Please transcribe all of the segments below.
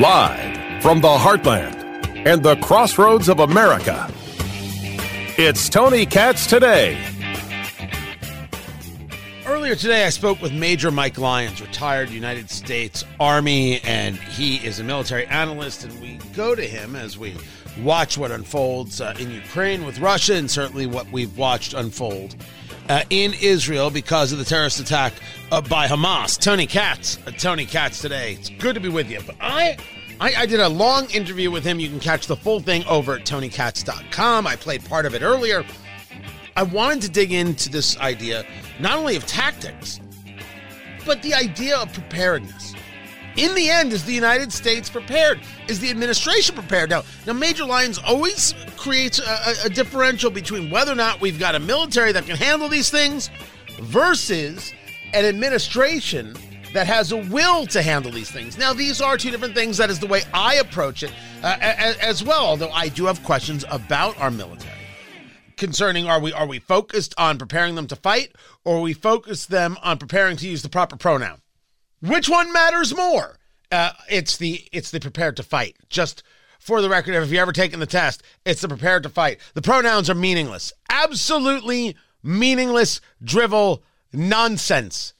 Live from the heartland and the crossroads of America, it's Tony Katz today. Earlier today, I spoke with Major Mike Lyons, retired United States Army, and he is a military analyst. And we go to him as we watch what unfolds uh, in Ukraine with Russia, and certainly what we've watched unfold uh, in Israel because of the terrorist attack uh, by Hamas. Tony Katz, uh, Tony Katz today. It's good to be with you. But I, I, I did a long interview with him. You can catch the full thing over at TonyKatz.com. I played part of it earlier. I wanted to dig into this idea not only of tactics, but the idea of preparedness. In the end, is the United States prepared? Is the administration prepared? Now, now Major Lyons always creates a, a, differential between whether or not we've got a military that can handle these things versus an administration that has a will to handle these things. Now, these are two different things. That is the way I approach it uh, as well. Although I do have questions about our military concerning are we are we focused on preparing them to fight or we focused them on preparing to use the proper pronoun? Which one matters more? Uh, it's the it's the prepared to fight. Just for the record, if you ever taken the test, it's the prepared to fight. The pronouns are meaningless, absolutely meaningless drivel nonsense.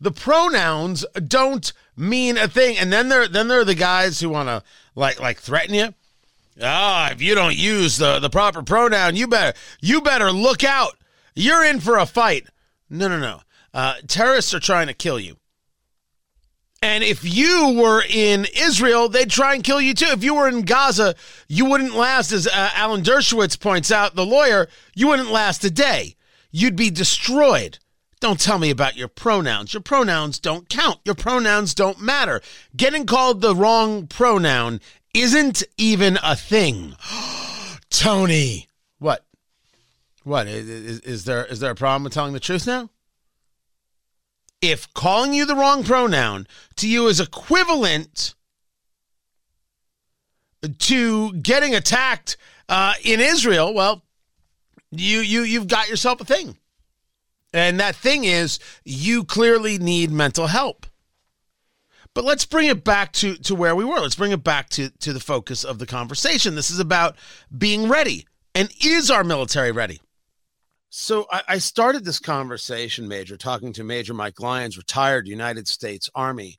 The pronouns don't mean a thing, and then there then there are the guys who want to like like threaten you. Ah, if you don't use the the proper pronoun, you better you better look out. You're in for a fight. No, no, no. Uh, terrorists are trying to kill you. And if you were in Israel, they'd try and kill you too. If you were in Gaza, you wouldn't last, as uh, Alan Dershowitz points out, the lawyer, you wouldn't last a day. You'd be destroyed. Don't tell me about your pronouns. Your pronouns don't count. Your pronouns don't matter. Getting called the wrong pronoun isn't even a thing. Tony, what? What is, is there? Is there a problem with telling the truth now? If calling you the wrong pronoun to you is equivalent to getting attacked uh, in Israel, well, you you you've got yourself a thing, and that thing is you clearly need mental help. But let's bring it back to to where we were. Let's bring it back to to the focus of the conversation. This is about being ready, and is our military ready? So I, I, started this conversation, Major, talking to Major Mike Lyons, retired United States Army,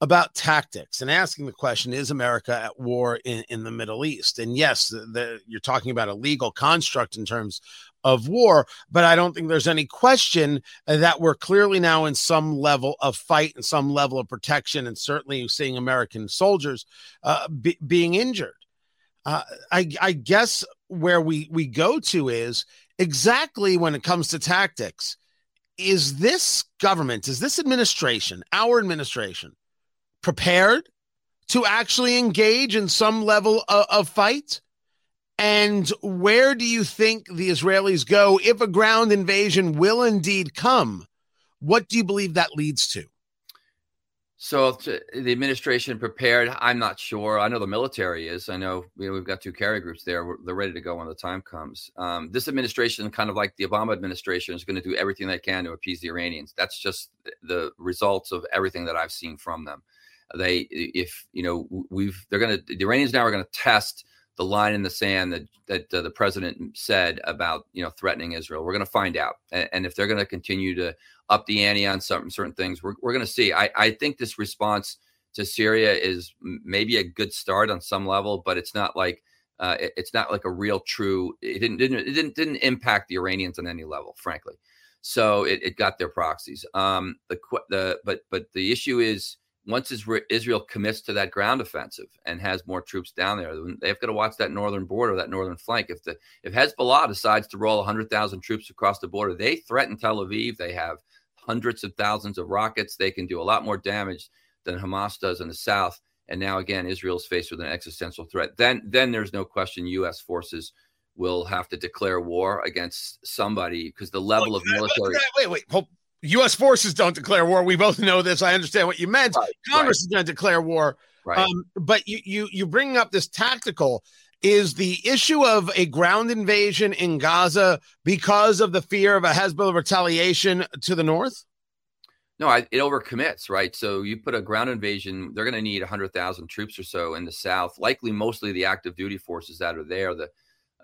about tactics and asking the question: Is America at war in, in the Middle East? And yes, the, the, you're talking about a legal construct in terms of war, but I don't think there's any question that we're clearly now in some level of fight and some level of protection, and certainly seeing American soldiers uh, be, being injured. Uh, I, I guess where we we go to is exactly when it comes to tactics is this government, is this administration, our administration, prepared to actually engage in some level of, of, fight? And where do you think the Israelis go if a ground invasion will indeed come? What do you believe that leads to? So the administration prepared. I'm not sure. I know the military is. I know, you know we've got two carrier groups there. They're ready to go when the time comes. Um, this administration, kind of like the Obama administration, is going to do everything they can to appease the Iranians. That's just the results of everything that I've seen from them. They, if you know, we've they're going to the Iranians now are going to test the line in the sand that that uh, the president said about you know threatening Israel. We're going to find out, and, and if they're going to continue to up the ante on certain certain things. We're we're going to see. I I think this response to Syria is maybe a good start on some level, but it's not like uh, it, it's not like a real true. It didn't didn't it didn't didn't impact the Iranians on any level, frankly. So it, it got their proxies. Um, the the but but the issue is once Israel commits to that ground offensive and has more troops down there, they've got to watch that northern border, that northern flank. If the if Hezbollah decides to roll 100,000 troops across the border, they threaten Tel Aviv. They have hundreds of thousands of rockets. They can do a lot more damage than Hamas does in the south. And now again, Israel's faced with an existential threat. Then, then there's no question U.S. forces will have to declare war against somebody because the level of military. Wait, wait, wait. U.S. forces don't declare war. We both know this. I understand what you meant. Right, Congress right. is going to declare war. Right. Um, but you you you bring up this tactical is the issue of a ground invasion in Gaza because of the fear of a Hezbollah retaliation to the north? No, I, it overcommits, right? So you put a ground invasion, they're going to need 100,000 troops or so in the south, likely mostly the active duty forces that are there, the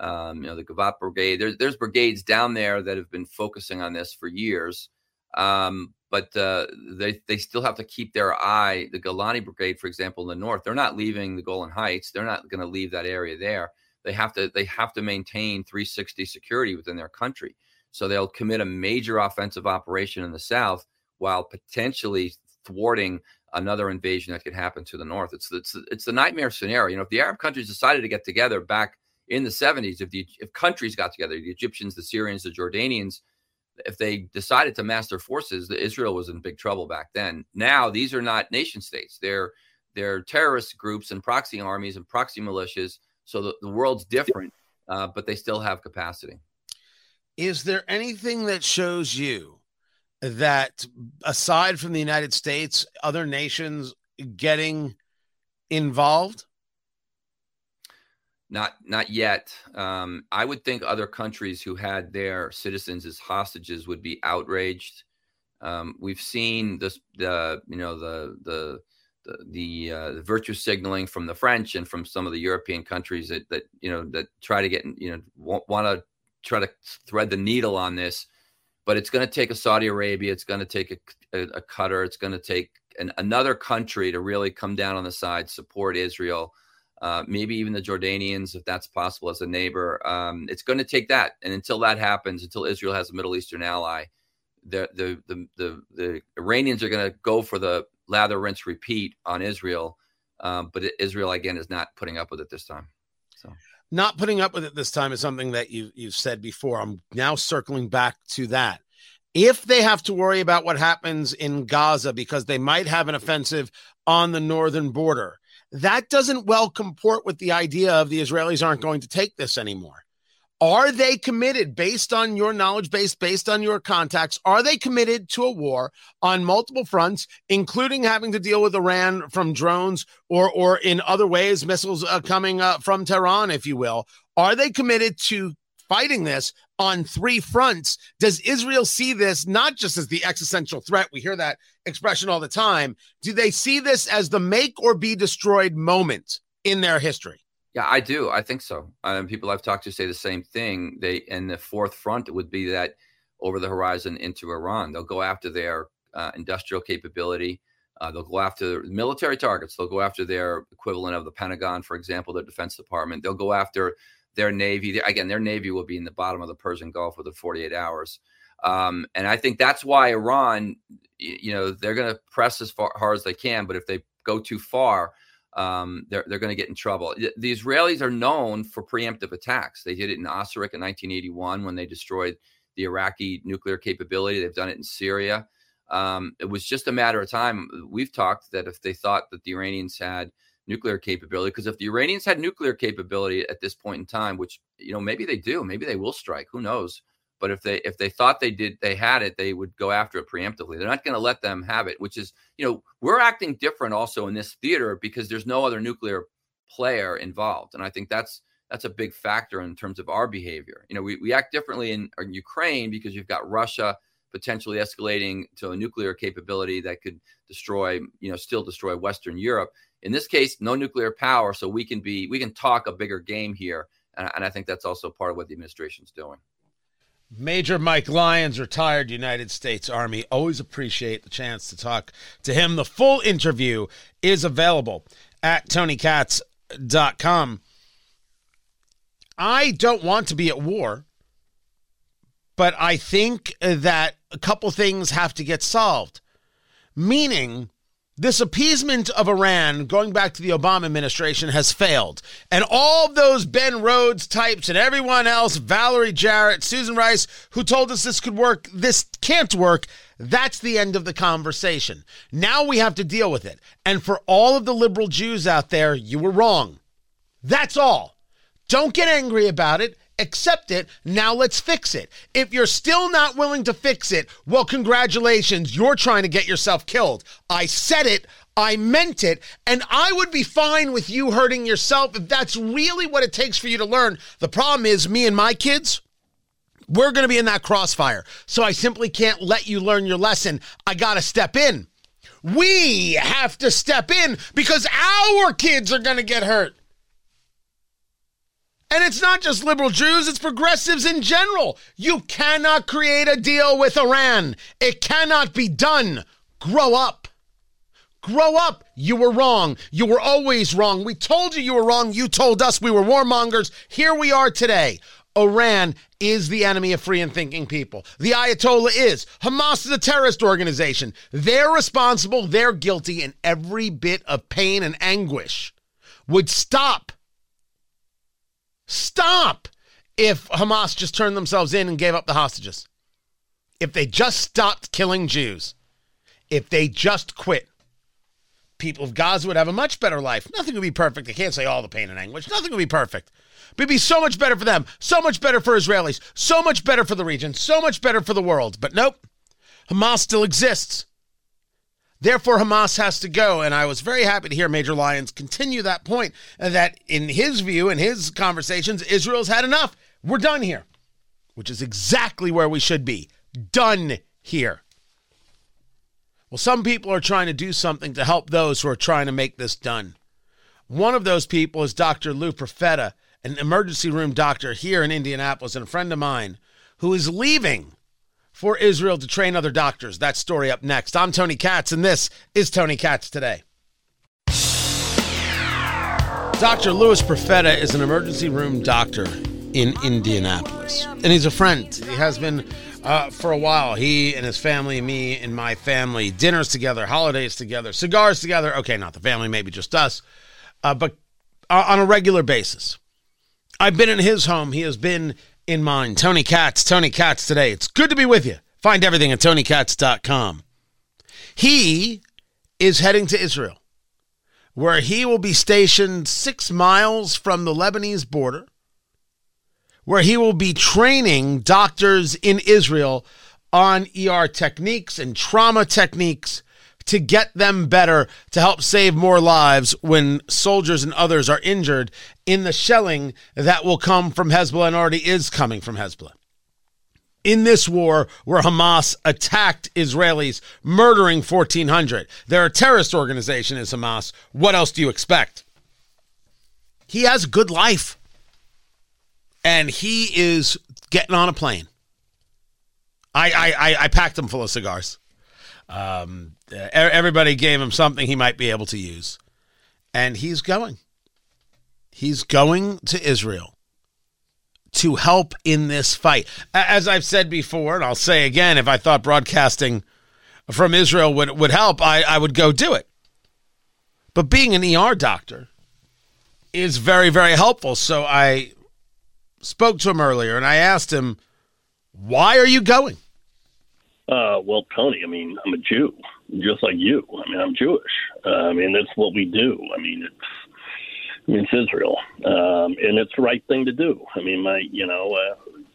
um, you know the Givati Brigade. There's there's brigades down there that have been focusing on this for years, um, but uh, they they still have to keep their eye. The Golani Brigade, for example, in the north, they're not leaving the Golan Heights. They're not going to leave that area there. They have to they have to maintain 360 security within their country. So they'll commit a major offensive operation in the south while potentially thwarting another invasion that could happen to the north. It's it's it's the nightmare scenario. You know, if the Arab countries decided to get together back in the 70s, if the if countries got together, the Egyptians, the Syrians, the Jordanians, if they decided to mass their forces, Israel was in big trouble back then. Now these are not nation states; they're they're terrorist groups and proxy armies and proxy militias. So the, the world's different, uh, but they still have capacity. Is there anything that shows you that, aside from the United States, other nations getting involved? Not, not yet. Um, I would think other countries who had their citizens as hostages would be outraged. Um, we've seen this, the you know, the the the, the, uh, the virtue signaling from the French and from some of the European countries that that you know that try to get you know want to try to thread the needle on this, but it's going to take a Saudi Arabia, it's going to take a, a, a Qatar, it's going to take an, another country to really come down on the side, support Israel, uh, maybe even the Jordanians, if that's possible, as a neighbor. Um, it's going to take that, and until that happens, until Israel has a Middle Eastern ally, the the the the, the Iranians are going to go for the lather, rinse, repeat on Israel. Um, but Israel again is not putting up with it this time. So not putting up with it this time is something that you you've said before. I'm now circling back to that. If they have to worry about what happens in Gaza because they might have an offensive on the northern border, that doesn't well comport with the idea of the Israelis aren't going to take this anymore. Are they committed, based on your knowledge base, based on your contacts, are they committed to a war on multiple fronts, including having to deal with Iran from drones or, or in other ways, missiles uh, coming uh, from Tehran, if you will? Are they committed to fighting this on three fronts? Does Israel see this not just as the existential threat? We hear that expression all the time. Do they see this as the make or be destroyed moment in their history? Yeah, I do. I think so. Um, people I've talked to say the same thing. They and the fourth front would be that over the horizon into Iran. They'll go after their uh, industrial capability. Uh, they'll go after military targets. They'll go after their equivalent of the Pentagon, for example, their Defense Department. They'll go after their navy. Again, their navy will be in the bottom of the Persian Gulf within 48 hours. Um, and I think that's why Iran, you know, they're going to press as far hard as they can. But if they go too far, um, they're, they're going to get in trouble. The Israelis are known for preemptive attacks. They did it in Osirak in 1981 when they destroyed the Iraqi nuclear capability. They've done it in Syria. Um, it was just a matter of time. We've talked that if they thought that the Iranians had nuclear capability, because if the Iranians had nuclear capability at this point in time, which you know maybe they do, maybe they will strike. Who knows? But if they if they thought they did they had it, they would go after it preemptively. They're not going to let them have it, which is you know we're acting different also in this theater because there's no other nuclear player involved, and I think that's that's a big factor in terms of our behavior. You know, we, we act differently in, in Ukraine because you've got Russia potentially escalating to a nuclear capability that could destroy, you know, still destroy Western Europe. In this case, no nuclear power, so we can be we can talk a bigger game here, and, and I think that's also part of what the administration's doing. Major Mike Lyons, retired United States Army. Always appreciate the chance to talk to him. The full interview is available at tonykatz.com. I don't want to be at war, but I think that a couple things have to get solved. Meaning, this appeasement of Iran, going back to the Obama administration, has failed. And all those Ben Rhodes types and everyone else, Valerie Jarrett, Susan Rice, who told us this could work, this can't work, that's the end of the conversation. Now we have to deal with it. And for all of the liberal Jews out there, you were wrong. That's all. Don't get angry about it accept it. Now let's fix it. If you're still not willing to fix it, well, congratulations. You're trying to get yourself killed. I said it. I meant it. And I would be fine with you hurting yourself if that's really what it takes for you to learn. The problem is, me and my kids, We're going to be in that crossfire. So I simply can't let you learn your lesson. I got to step in. We have to step in because our kids are going to get hurt. And it's not just liberal Jews, it's progressives in general. You cannot create a deal with Iran. It cannot be done. Grow up. Grow up. You were wrong. You were always wrong. We told you you were wrong. You told us we were warmongers. Here we are today. Iran is the enemy of free and thinking people. The Ayatollah is. Hamas is a terrorist organization. They're responsible. They're guilty. And every bit of pain and anguish would stop. Stop if Hamas just turned themselves in and gave up the hostages. If they just stopped killing Jews. If they just quit people of Gaza would have a much better life. Nothing would be perfect. I can't say all the pain and anguish. Nothing would be perfect. But it'd be so much better for them, so much better for Israelis, so much better for the region, so much better for the world. But nope, Hamas still exists. Therefore, Hamas has to go. And I was very happy to hear Major Lyons continue that point uh, that, in his view, in his conversations, Israel's had enough. We're done here, which is exactly where we should be. Done here. Well, some people are trying to do something to help those who are trying to make this done. One of those people is Dr. Lou Profeta, an emergency room doctor here in Indianapolis, and a friend of mine who is leaving for Israel to train other doctors. That story up next. I'm Tony Katz, and this is Tony Katz Today. Dr. Louis Profeta is an emergency room doctor in Indianapolis, and he's a friend. He has been uh, for a while. He and his family, me and my family, dinners together, holidays together, cigars together. Okay, not the family, maybe just us, uh, but uh, on a regular basis. I've been in his home. He has been in mind. Tony Katz, Tony Katz today. It's good to be with you. Find everything at tonykatz.com. He is heading to Israel, where he will be stationed six miles from the Lebanese border where he will be training doctors in Israel on ER techniques and trauma techniques to get them better to help save more lives when soldiers and others are injured in the shelling that will come from Hezbollah and already is coming from Hezbollah. In this war where Hamas attacked Israelis, murdering 1,400, they're a terrorist organization, is Hamas. What else do you expect? He has a good life and he is getting on a plane. I I, I, packed him full of cigars. Um, everybody gave him something he might be able to use, and he's going. He's going to Israel to help in this fight. As I've said before, and I'll say again, if I thought broadcasting from Israel would, would help, I, I would go do it. But being an ER doctor is very, very helpful. So I spoke to him earlier, and I asked him, "Why are you going?" Uh, well, Tony, I mean, I'm a Jew, just like you. I mean, I'm Jewish. Uh, I mean, that's what we do. I mean, it's I mean, it's Israel, um, and it's the right thing to do. I mean, my, you know,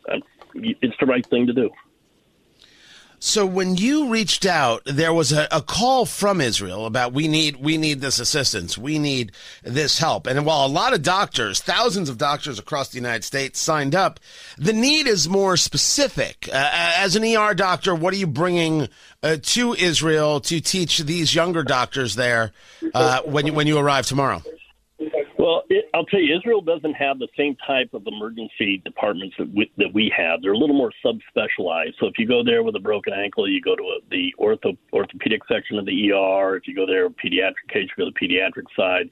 uh, it's the right thing to do. So when you reached out, there was a, a, call from Israel about we need we need this assistance, we need this help. And while a lot of doctors, thousands of doctors across the United States signed up, the need is more specific. Uh, as an ER doctor, what are you bringing uh, to Israel to teach these younger doctors there uh, when you, when you arrive tomorrow? Well, it, I'll tell you, Israel doesn't have the same type of emergency departments that we, that we have. They're a little more subspecialized. So if you go there with a broken ankle, you go to a, the ortho, orthopedic section of the ER. If you go there pediatric case, you go to the pediatric side.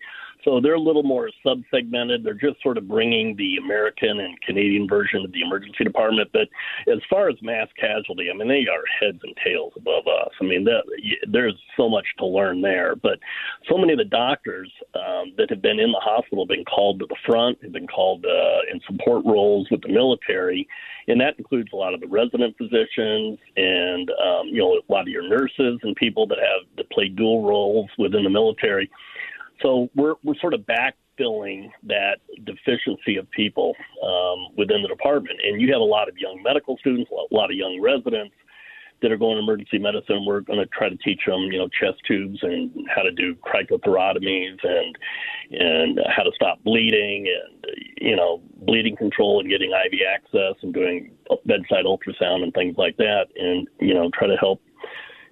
So they're a little more sub-segmented. They're just sort of bringing the American and Canadian version of the emergency department. But as far as mass casualty, I mean, they are heads and tails above us. I mean, that, there's so much to learn there. But so many of the doctors um, that have been in the hospital have been called to the front, have been called uh, in support roles with the military, and that includes a lot of the resident physicians and um, you know a lot of your nurses and people that have that play dual roles within the military. So we're we're sort of backfilling that deficiency of people um, within the department, and you have a lot of young medical students, a lot of young residents that are going to emergency medicine. We're going to try to teach them, you know, chest tubes and how to do cricothyrotomies and and how to stop bleeding and you know bleeding control and getting IV access and doing bedside ultrasound and things like that, and you know try to help.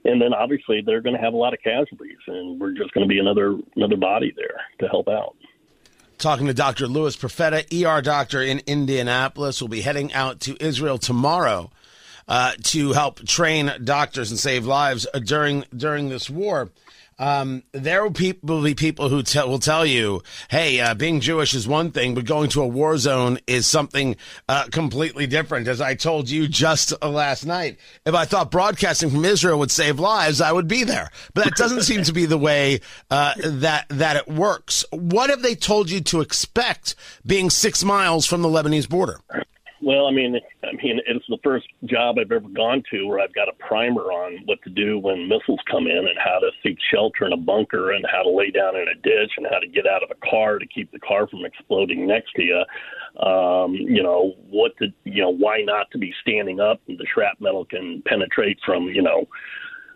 And then obviously they're going to have a lot of casualties, and we're just going to be another another body there to help out talking to Dr. Louis Profeta, ER doctor in Indianapolis. We'll be heading out to Israel tomorrow uh, to help train doctors and save lives during during this war. Um, there will, people, will be people who te- will tell you, "Hey, uh, being Jewish is one thing, but going to a war zone is something uh, completely different." As I told you just uh, last night, if I thought broadcasting from Israel would save lives, I would be there. But that doesn't seem to be the way uh, that that it works. What have they told you to expect being six miles from the Lebanese border? Well, I mean, I mean, it's the first job I've ever gone to where I've got a primer on what to do when missiles come in and how to seek shelter in a bunker and how to lay down in a ditch and how to get out of a car to keep the car from exploding next to you. Um, you know, what to, you know, why not to be standing up? And the shrapnel can penetrate from, you know,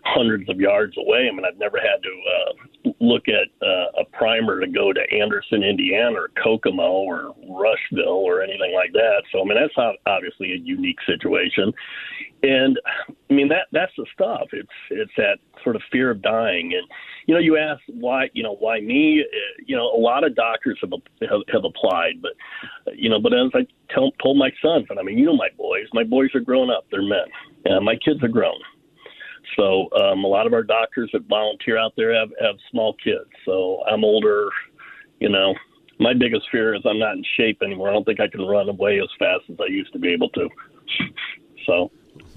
hundreds of yards away. I mean, I've never had to uh, look at uh, a primer to go to Anderson, Indiana, or Kokomo, or Rushville, or anything like that. So, I mean, that's obviously a unique situation. And I mean, that that's the stuff. It's it's that sort of fear of dying. And you know, you ask why, you know, why me? Uh, you know, a lot of doctors have have, have applied, but you know, but as I tell, told my sons, and I mean, you know, my boys, my boys are grown up. They're men. and my kids are grown so um, a lot of our doctors that volunteer out there have, have small kids. So I'm older, you know. My biggest fear is I'm not in shape anymore. I don't think I can run away as fast as I used to be able to. So,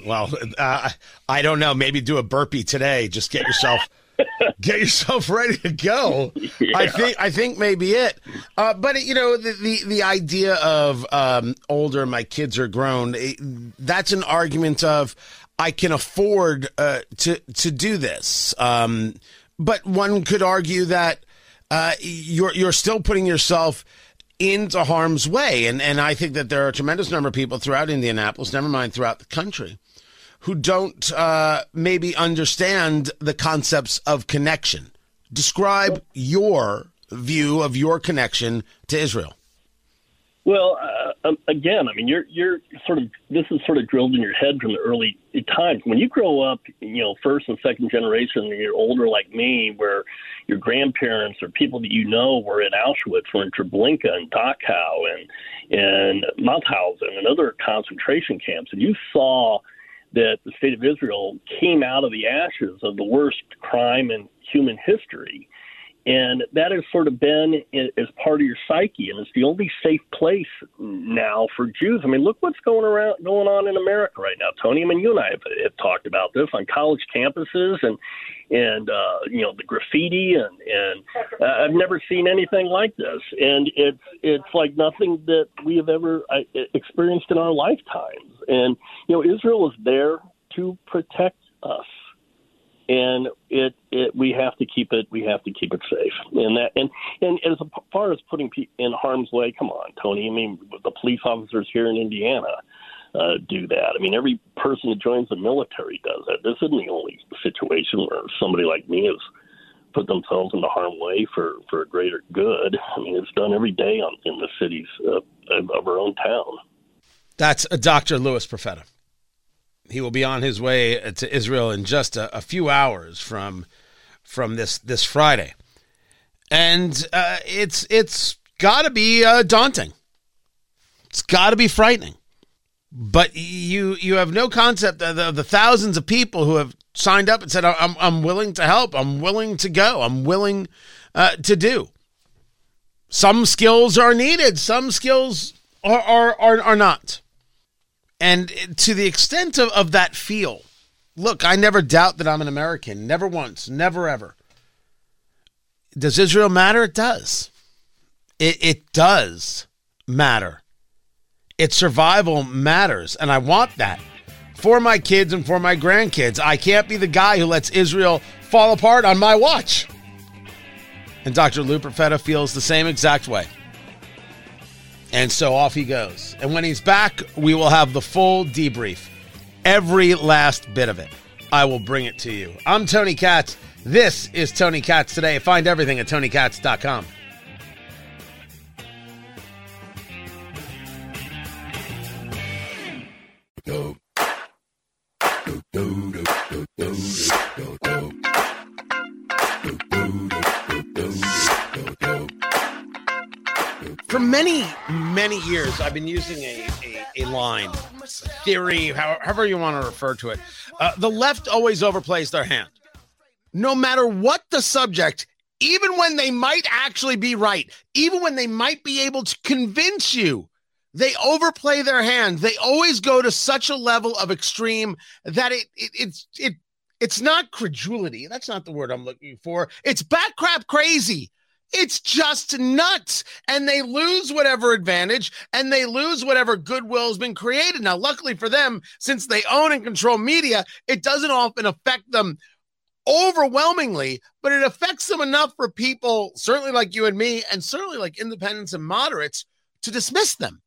well, uh, I don't know. Maybe do a burpee today. Just get yourself get yourself ready to go. Yeah. I think I think maybe it. Uh, but you know the, the, the idea of um, older, my kids are grown. It, that's an argument of I can afford uh, to to do this. Um, but one could argue that uh, you're you're still putting yourself into harm's way, and and I think that there are a tremendous number of people throughout Indianapolis, never mind throughout the country, who don't uh, maybe understand the concepts of connection. Describe your view of your connection to Israel. Well, uh, um, again, I mean, you're you're sort of this is sort of drilled in your head from the early times. When you grow up, you know, first and second generation, and you're older like me, where your grandparents or people that you know were in Auschwitz, were in Treblinka and Dachau and and Mauthausen and other concentration camps, and you saw that the state of Israel came out of the ashes of the worst crime in human history and that has sort of been as part of your psyche, and it's the only safe place now for Jews. I mean, look what's going around going on in America right now, Tony. I mean, you and I have, have talked about this on college campuses, and and uh, you know the graffiti, and and uh, I've never seen anything like this, and it's it's like nothing that we have ever uh, experienced in our lifetimes. And you know, Israel is there to protect us and it, it we have to keep it we have to keep it safe. And that and and as far as putting people in harm's way come on tony. I mean the police officers here in indiana uh, do that. I mean every person that joins the military does that. This isn't the only situation where somebody like me has put themselves into harm way for for a greater good. I mean it's done every day on in the cities uh, of our own town. That's a dr louis profeta he will be on his way to Israel in just a, a few hours from from this this Friday, and uh, it's it's got to be uh, daunting. It's got to be frightening. But you you have no concept of the, of the, thousands of people who have signed up and said, "I'm I'm willing to help. I'm willing to go. I'm willing uh, to do." Some skills are needed. Some skills are are are, are not. And to the extent of, of that feel, look, I never doubt that I'm an American. Never once, never ever. Does Israel matter? It does. It, it does matter. Its survival matters. And I want that for my kids and for my grandkids. I can't be the guy who lets Israel fall apart on my watch. And Dr. Lou Profeta feels the same exact way. And so off he goes. And when he's back, we will have the full debrief, every last bit of it. I will bring it to you. I'm Tony Katz. This is Tony Katz Today. Find everything at tonykatz.com. For many, many years, I've been using a, a, a line, theory, however you want to refer to it. Uh, the left always overplays their hand. No matter what the subject, even when they might actually be right, even when they might be able to convince you, they overplay their hand. They always go to such a level of extreme that it, it it's it it's not credulity. That's not the word I'm looking for. It's back crap crazy. It's just nuts. And they lose whatever advantage and they lose whatever goodwill has been created. Now, luckily for them, since they own and control media, it doesn't often affect them overwhelmingly, but it affects them enough for people, certainly like you and me, and certainly like independents and moderates, to dismiss them.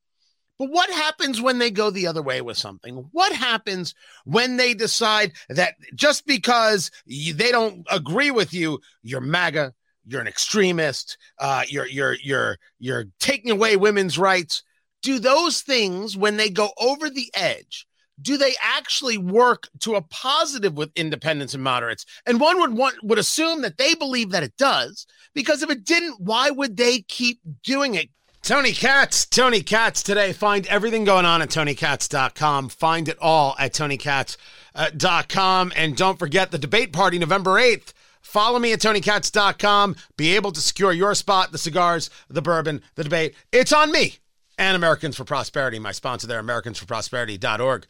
But what happens when they go the other way with something? What happens when they decide that just because you, they don't agree with you, you're MAGA, you're an extremist, uh, you're you're you're you're taking away women's rights? Do those things, when they go over the edge, do they actually work to a positive with independents and moderates? And one would want would assume that they believe that it does, because if it didn't, why would they keep doing it? Tony Katz, Tony Katz today. Find everything going on at tonykatz.com. Find it all at tonykatz.com. And don't forget the debate party November 8th. Follow me at tonykatz.com. Be able to secure your spot, the cigars, the bourbon, the debate. It's on me and Americans for Prosperity, my sponsor there, americansforprosperity.org.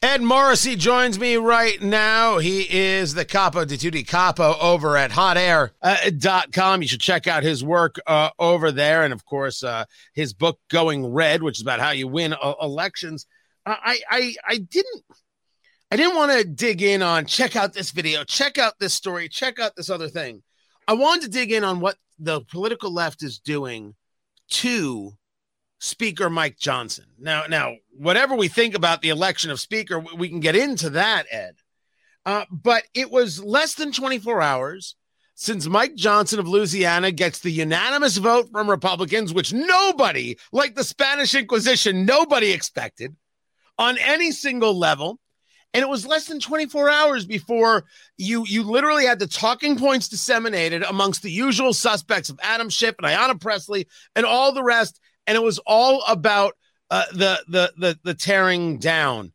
Ed Morrissey joins me right now. He is the capo di tutti capo over at hotair.com. Uh, you should check out his work uh, over there. And of course, uh, his book, Going Red, which is about how you win uh, elections. I, I, I didn't. I didn't want to dig in on check out this video, check out this story, check out this other thing. I wanted to dig in on what the political left is doing to Speaker Mike Johnson. Now, now, whatever we think about the election of Speaker, we can get into that, Ed. Uh, but it was less than 24 hours since Mike Johnson of Louisiana gets the unanimous vote from Republicans, which nobody, like the Spanish Inquisition, nobody expected on any single level. And it was less than 24 hours before you you literally had the talking points disseminated amongst the usual suspects of Adam Schiff and Ayanna Presley and all the rest and it was all about uh, the, the the the tearing down.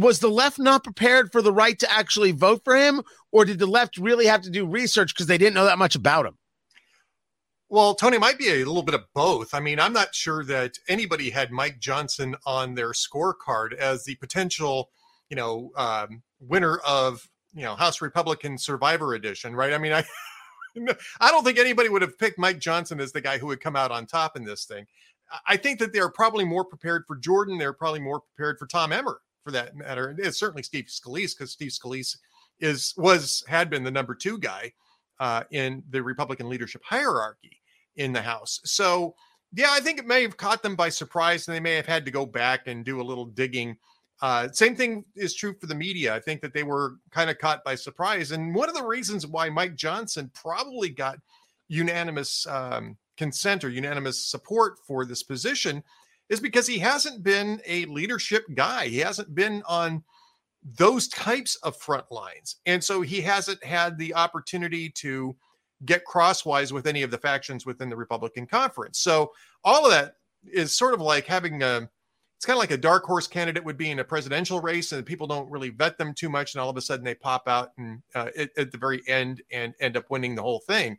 Was the left not prepared for the right to actually vote for him, or did the left really have to do research because they didn't know that much about him? Well, Tony might be a little bit of both. I mean, I'm not sure that anybody had Mike Johnson on their scorecard as the potential, you know, um, winner of you know House Republican Survivor Edition, right? I mean, I. I don't think anybody would have picked Mike Johnson as the guy who would come out on top in this thing. I think that they're probably more prepared for Jordan. They're probably more prepared for Tom Emmer, for that matter. It's certainly Steve Scalise because Steve Scalise is was had been the number two guy uh, in the Republican leadership hierarchy in the House. So yeah, I think it may have caught them by surprise, and they may have had to go back and do a little digging. Uh, same thing is true for the media. I think that they were kind of caught by surprise, and one of the reasons why Mike Johnson probably got unanimous um, consent or unanimous support for this position is because he hasn't been a leadership guy. He hasn't been on those types of front lines. And so he hasn't had the opportunity to get crosswise with any of the factions within the Republican conference. So all of that is sort of like having a it's kind of like a dark horse candidate would be in a presidential race and people don't really vet them too much and all of a sudden they pop out and uh, at, at, the very end and end up winning the whole thing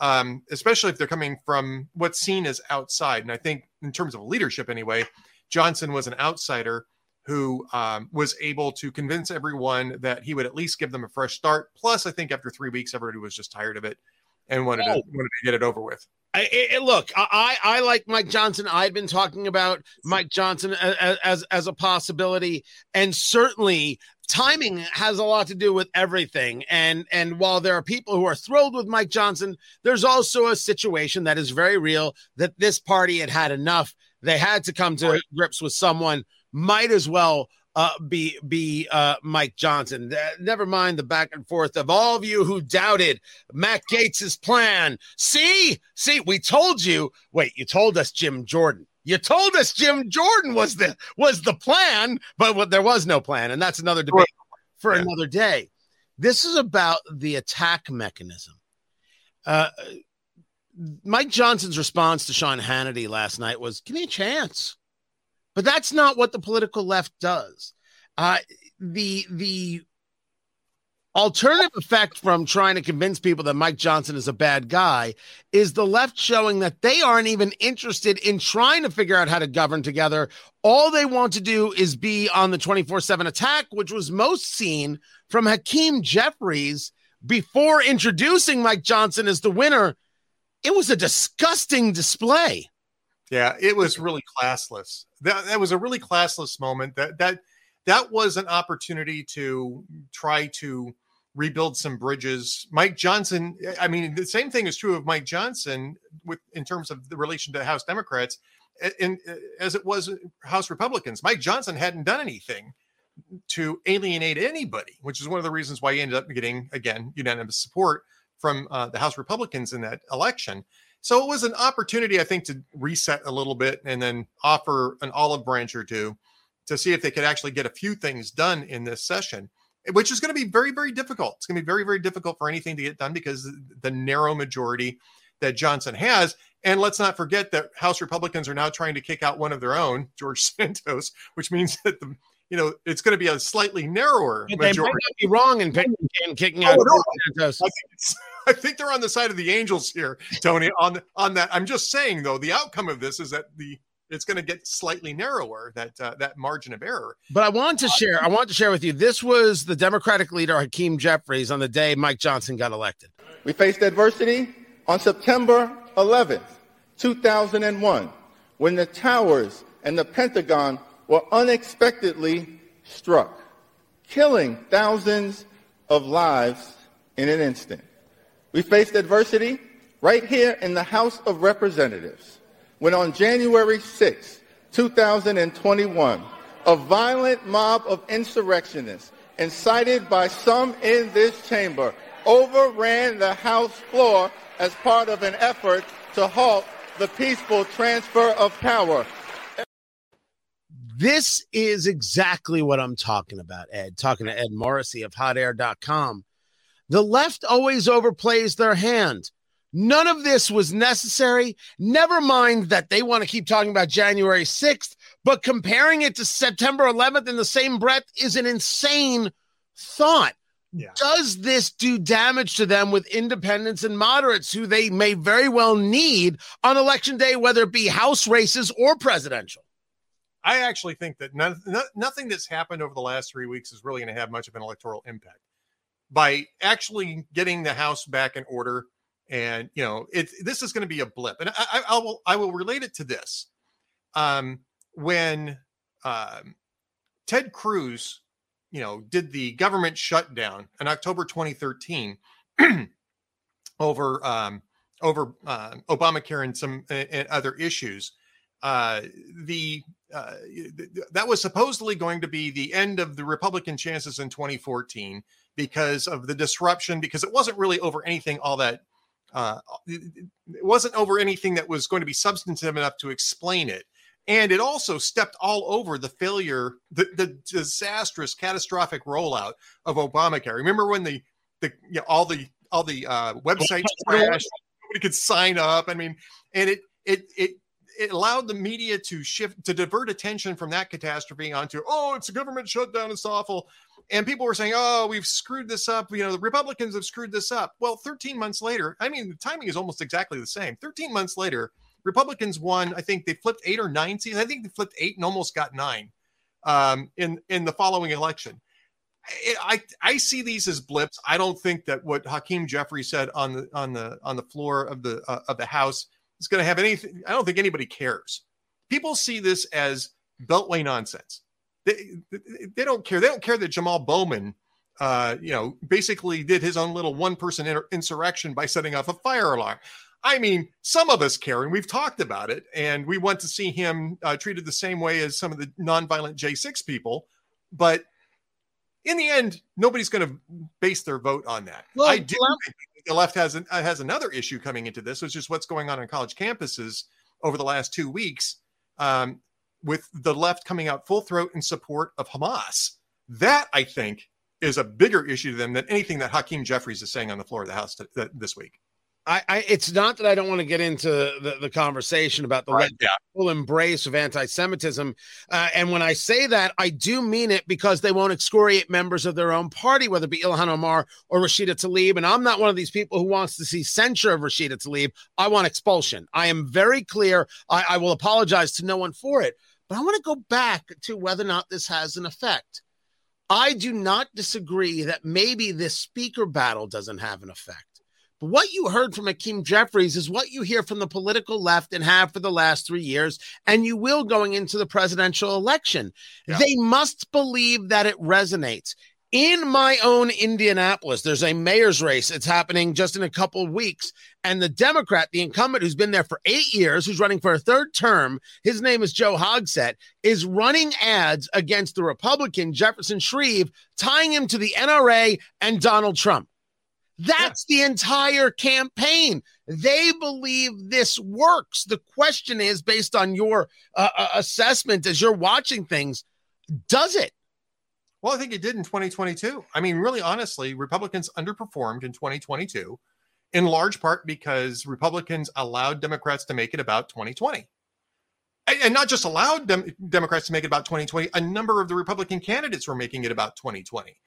um, especially if they're coming from what's seen as outside. And I think, in terms of leadership anyway, Johnson was an outsider who um, was able to convince everyone that he would at least give them a fresh start. Plus, I think after three weeks, everybody was just tired of it and wanted, oh. to, wanted to get it over with. I, look, I, I like Mike Johnson. I'd been talking about Mike Johnson as, as, as a possibility, and certainly timing has a lot to do with everything. And and while there are people who are thrilled with Mike Johnson, there's also a situation that is very real that this party had had enough. They had to come to grips with someone. Might as well uh, be be uh, Mike Johnson. Uh, never mind the back and forth of all of you who doubted Matt Gaetz's plan. See, see, we told you. Wait, you told us Jim Jordan. You told us Jim Jordan was the was the plan, but what, there was no plan, and that's another debate for yeah. another day. This is about the attack mechanism. Uh, Mike Johnson's response to Sean Hannity last night was, "Give me a chance." But that's not what the political left does. Uh, the the alternative effect from trying to convince people that Mike Johnson is a bad guy is the left showing that they aren't even interested in trying to figure out how to govern together. All they want to do is be on the 24 7 attack, which was most seen from Hakeem Jeffries before introducing Mike Johnson as the winner. It was a disgusting display. Yeah, it was really classless. That that was a really classless moment. That that that was an opportunity to try to rebuild some bridges. Mike Johnson, I mean, the same thing is true of Mike Johnson with in terms of the relation to House Democrats, and as it was House Republicans. Mike Johnson hadn't done anything to alienate anybody, which is one of the reasons why he ended up getting again unanimous support from uh, the House Republicans in that election. So it was an opportunity, I think, to reset a little bit and then offer an olive branch or two to see if they could actually get a few things done in this session, eh, which is going to be very, very difficult. It's going to be very, very difficult for anything to get done because the narrow majority that Johnson has. And let's not forget that House Republicans are now trying to kick out one of their own, George Santos, which means that the you know it's going to be a slightly narrower but majority. They might not be wrong in, picking, in kicking oh, out no. Santos. I think, they're on the side of the Angels here, Tony. On on that, I'm just saying though, the outcome of this is that the it's going to get slightly narrower that uh, that margin of error. But I want to share. I want to share with you. This was the Democratic leader Hakeem Jeffries on the day Mike Johnson got elected. We faced adversity on September 11th, 2001, when the towers and the Pentagon were unexpectedly struck, killing thousands of lives in an instant. We faced adversity right here in the House of Representatives when on January 6, 2021, a violent mob of insurrectionists incited by some in this chamber overran the House floor as part of an effort to halt the peaceful transfer of power. This is exactly what I'm talking about, Ed. Talking to Ed Morrissey of hotair.com. The left always overplays their hand. None of this was necessary. Never mind that they want to keep talking about January 6th, but comparing it to September 11th in the same breath is an insane thought. Yeah. Does this do damage to them with independents and moderates who they may very well need on election day, whether it be House races or presidential? I actually think that none, no, nothing that's happened over the last three weeks is really going to have much of an electoral impact by actually getting the house back in order and you know it this is going to be a blip. And I, I, will i will relate it to this. Um when um ted cruz you know did the government shutdown in october 2013 over um over uh, obamacare and some and other issues uh the uh, that was supposedly going to be the end of the Republican chances in 2014 because of the disruption, because it wasn't really over anything all that. Uh, it wasn't over anything that was going to be substantive enough to explain it. And it also stepped all over the failure, the, the disastrous, catastrophic rollout of Obamacare. Remember when the the you know, all the all the uh, websites crashed, nobody could sign up. I mean, and it it it it allowed the media to shift to divert attention from that catastrophe onto oh it's a government shutdown it's awful and people were saying oh we've screwed this up you know the republicans have screwed this up well 13 months later i mean the timing is almost exactly the same 13 months later republicans won i think they flipped eight or nine seats i think they flipped eight and almost got nine um, in in the following election I, I see these as blips. I don't think that what Hakeem Jeffrey said on the on the on the floor of the uh, of the House is going to have anything. I don't think anybody cares. People see this as beltway nonsense. They, they don't care. They don't care that Jamal Bowman, uh, you know, basically did his own little one person inter- insurrection by setting off a fire alarm. I mean, some of us care, and we've talked about it, and we want to see him uh, treated the same way as some of the nonviolent J6 people but in the end, nobody's going to base their vote on that. I do the left has an, uh, has another issue coming into this, which is what's going on on college campuses over the last two weeks, um, with the left coming out full throat in support of Hamas. That I think is a bigger issue to them than anything that Hakeem Jeffries is saying on the floor of the House this week. I, I, it's not that I don't want to get into the, the conversation about the right, yeah. full embrace of anti-Semitism, uh, and when I say that, I do mean it because they won't excoriate members of their own party, whether it be Ilhan Omar or Rashida Tlaib. And I'm not one of these people who wants to see censure of Rashida Tlaib. I want expulsion. I am very clear. I, I will apologize to no one for it, but I want to go back to whether or not this has an effect. I do not disagree that maybe this speaker battle doesn't have an effect. But what you heard from Hakeem Jeffries is what you hear from the political left and have for the last three years, and you will going into the presidential election. Yeah. They must believe that it resonates. In my own Indianapolis, there's a mayor's race. It's happening just in a couple weeks. And the Democrat, the incumbent who's been there for eight years, who's running for a third term, his name is Joe Hogsett, is running ads against the Republican Jefferson Shreve, tying him to the NRA and Donald Trump. That's the entire campaign. They believe this works. The question is, based on your uh, uh, assessment as you're watching things, does it? Well, I think it did in 2022. I mean, really honestly, Republicans underperformed in 2022 in large part because Republicans allowed Democrats to make it about 2020. And not just allowed dem- Democrats to make it about 2020, a number of the Republican candidates were making it about 2020.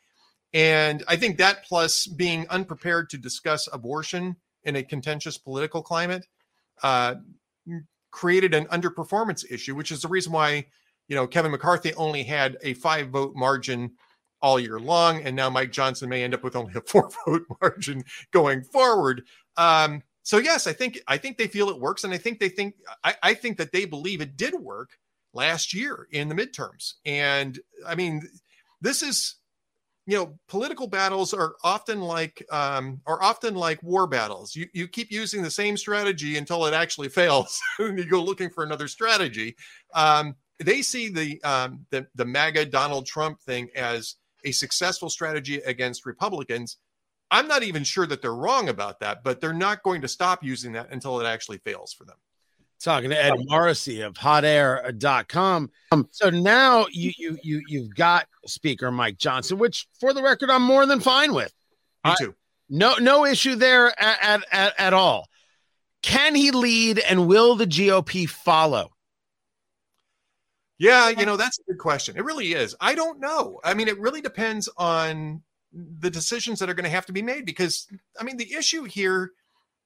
And I think that plus being unprepared to discuss abortion in a contentious political climate uh, created an underperformance issue, which is the reason why, you know, Kevin McCarthy only had a five vote margin all year long. And now Mike Johnson may end up with only a four vote margin going forward. Um, so yes, I think I think they feel it works, and I think they think I, I think that they believe it did work last year in the midterms. And I mean, this is you know political battles are often like um, are often like war battles you, you keep using the same strategy until it actually fails and you go looking for another strategy um, they see the, um, the the maga donald trump thing as a successful strategy against republicans i'm not even sure that they're wrong about that but they're not going to stop using that until it actually fails for them talking to Ed Morrissey of hotair.com. Um, so now you you you you've got speaker Mike Johnson, which for the record I'm more than fine with. Me too. no no issue there at, at, at all. Can he lead and will the GOP follow? Yeah, you know, that's a good question. It really is. I don't know. I mean, it really depends on the decisions that are going to have to be made because I mean, the issue here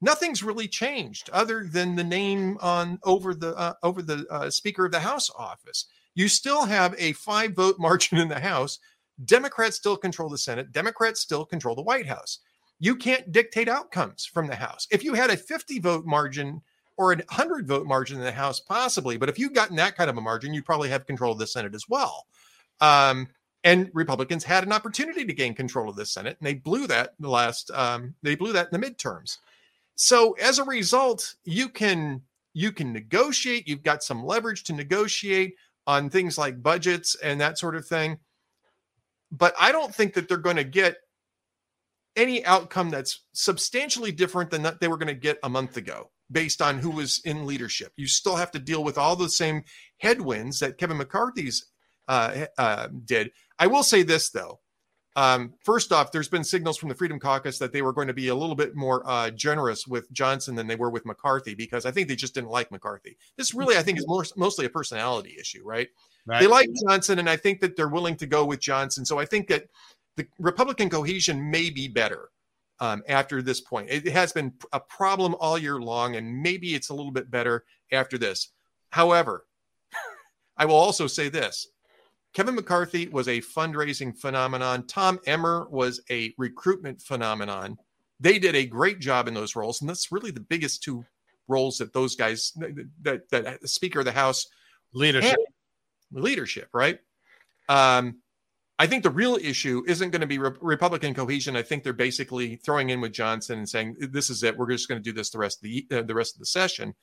nothing's really changed other than the name on over the uh, over the uh, Speaker of the House office. You still have a five vote margin in the House. Democrats still control the Senate. Democrats still control the White House. You can't dictate outcomes from the House. If you had a 50 vote margin or a 100 vote margin in the House, possibly, but if you've gotten that kind of a margin, you probably have control of the Senate as well. Um, and Republicans had an opportunity to gain control of the Senate, and they blew that the last. Um, they blew that in the midterms. So as a result, you can you can negotiate. You've got some leverage to negotiate on things like budgets and that sort of thing. But I don't think that they're going to get any outcome that's substantially different than that they were going to get a month ago based on who was in leadership. You still have to deal with all the same headwinds that Kevin McCarthy's uh, uh, did. I will say this though: um, first off, there's been signals from the Freedom Caucus that they were going to be a little bit more uh, generous with Johnson than they were with McCarthy because I think they just didn't like McCarthy. This really, I think, is more, mostly a personality issue, right? right? They like Johnson, and I think that they're willing to go with Johnson. So I think that the Republican cohesion may be better um, after this point. It has been a problem all year long, and maybe it's a little bit better after this. However, I will also say this Kevin McCarthy was a fundraising phenomenon. Tom Emmer was a recruitment phenomenon. They did a great job in those roles, and that's really the biggest two roles that those guys that that the Speaker of the House leadership leadership, right? Um, I think the real issue isn't going to be re- Republican cohesion. I think they're basically throwing in with Johnson and saying this is it. We're just going to do this the rest of the uh, the rest of the session.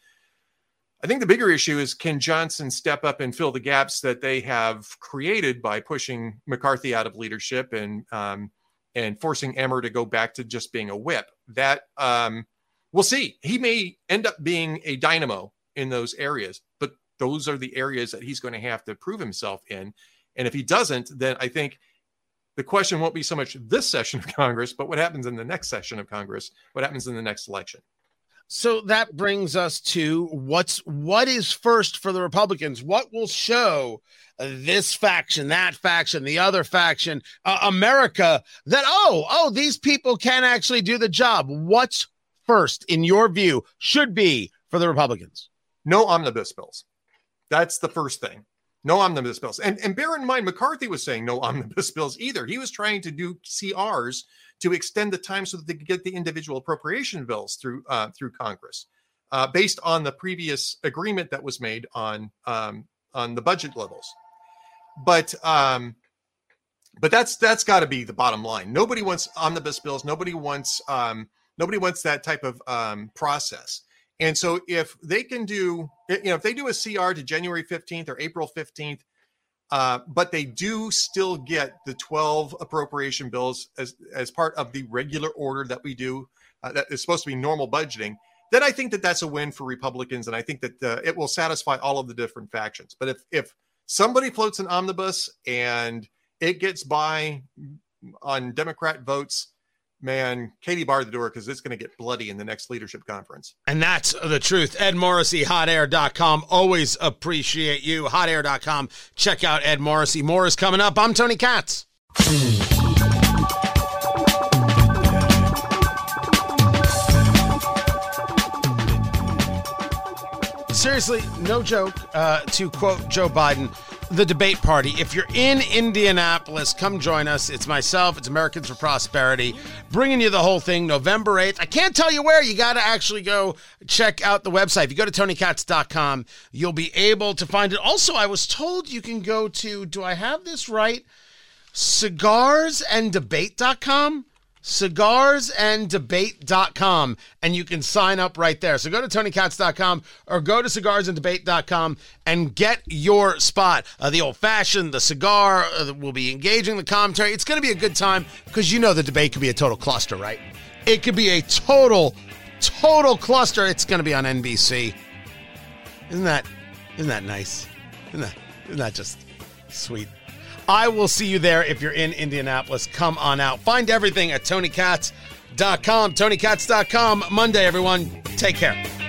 I think the bigger issue is can Johnson step up and fill the gaps that they have created by pushing McCarthy out of leadership and um, and forcing Emmer to go back to just being a whip. That um, we'll see. He may end up being a dynamo in those areas, but those are the areas that he's going to have to prove himself in. And if he doesn't, then I think the question won't be so much this session of Congress, but what happens in the next session of Congress, what happens in the next election. So that brings us to what's what is first for the Republicans. What will show this faction, that faction, the other faction, uh, America that oh oh these people can actually do the job. What's first in your view should be for the Republicans? No omnibus bills. That's the first thing. No omnibus bills. And and bear in mind, McCarthy was saying no omnibus bills either. He was trying to do CRs to extend the time so that they could get the individual appropriation bills through uh, through Congress, uh, based on the previous agreement that was made on um, on the budget levels. But um, but that's that's got to be the bottom line. Nobody wants omnibus bills. Nobody wants um, nobody wants that type of um, process. And so if they can do, you know, if they do a CR to January 15th or April 15th, uh, but they do still get the 12 appropriation bills as, as part of the regular order that we do uh, that is supposed to be normal budgeting then i think that that's a win for republicans and i think that uh, it will satisfy all of the different factions. But if if somebody floats an omnibus and it gets by on democrat votes man, Katie barred the door because it's going to get bloody in the next leadership conference. And that's the truth. Ed Morrissey, hotair.com. Always appreciate you. Hotair.com. Check out Ed Morrissey. More is coming up. I'm Tony Katz. Seriously, no joke. Uh, to quote Joe Biden, the debate party. If you're in Indianapolis, come join us. It's myself, it's Americans for Prosperity, bringing you the whole thing November 8th. I can't tell you where. You got to actually go check out the website. If you go to tonykatz.com, you'll be able to find it. Also, I was told you can go to, do I have this right? Cigarsanddebate.com cigarsanddebate.com and you can sign up right there. So go to tonykatz.com or go to cigarsanddebate.com and get your spot. Uh, the old fashioned, the cigar, uh, will be engaging the commentary. It's going to be a good time because you know the debate could be a total cluster, right? It could be a total, total cluster. It's going to be on NBC. Isn't that, isn't that nice? Isn't that, isn't that just sweet? I will see you there if you're in Indianapolis. Come on out. Find everything at tonykatz.com. Tonykatz.com. Monday, everyone. Take care.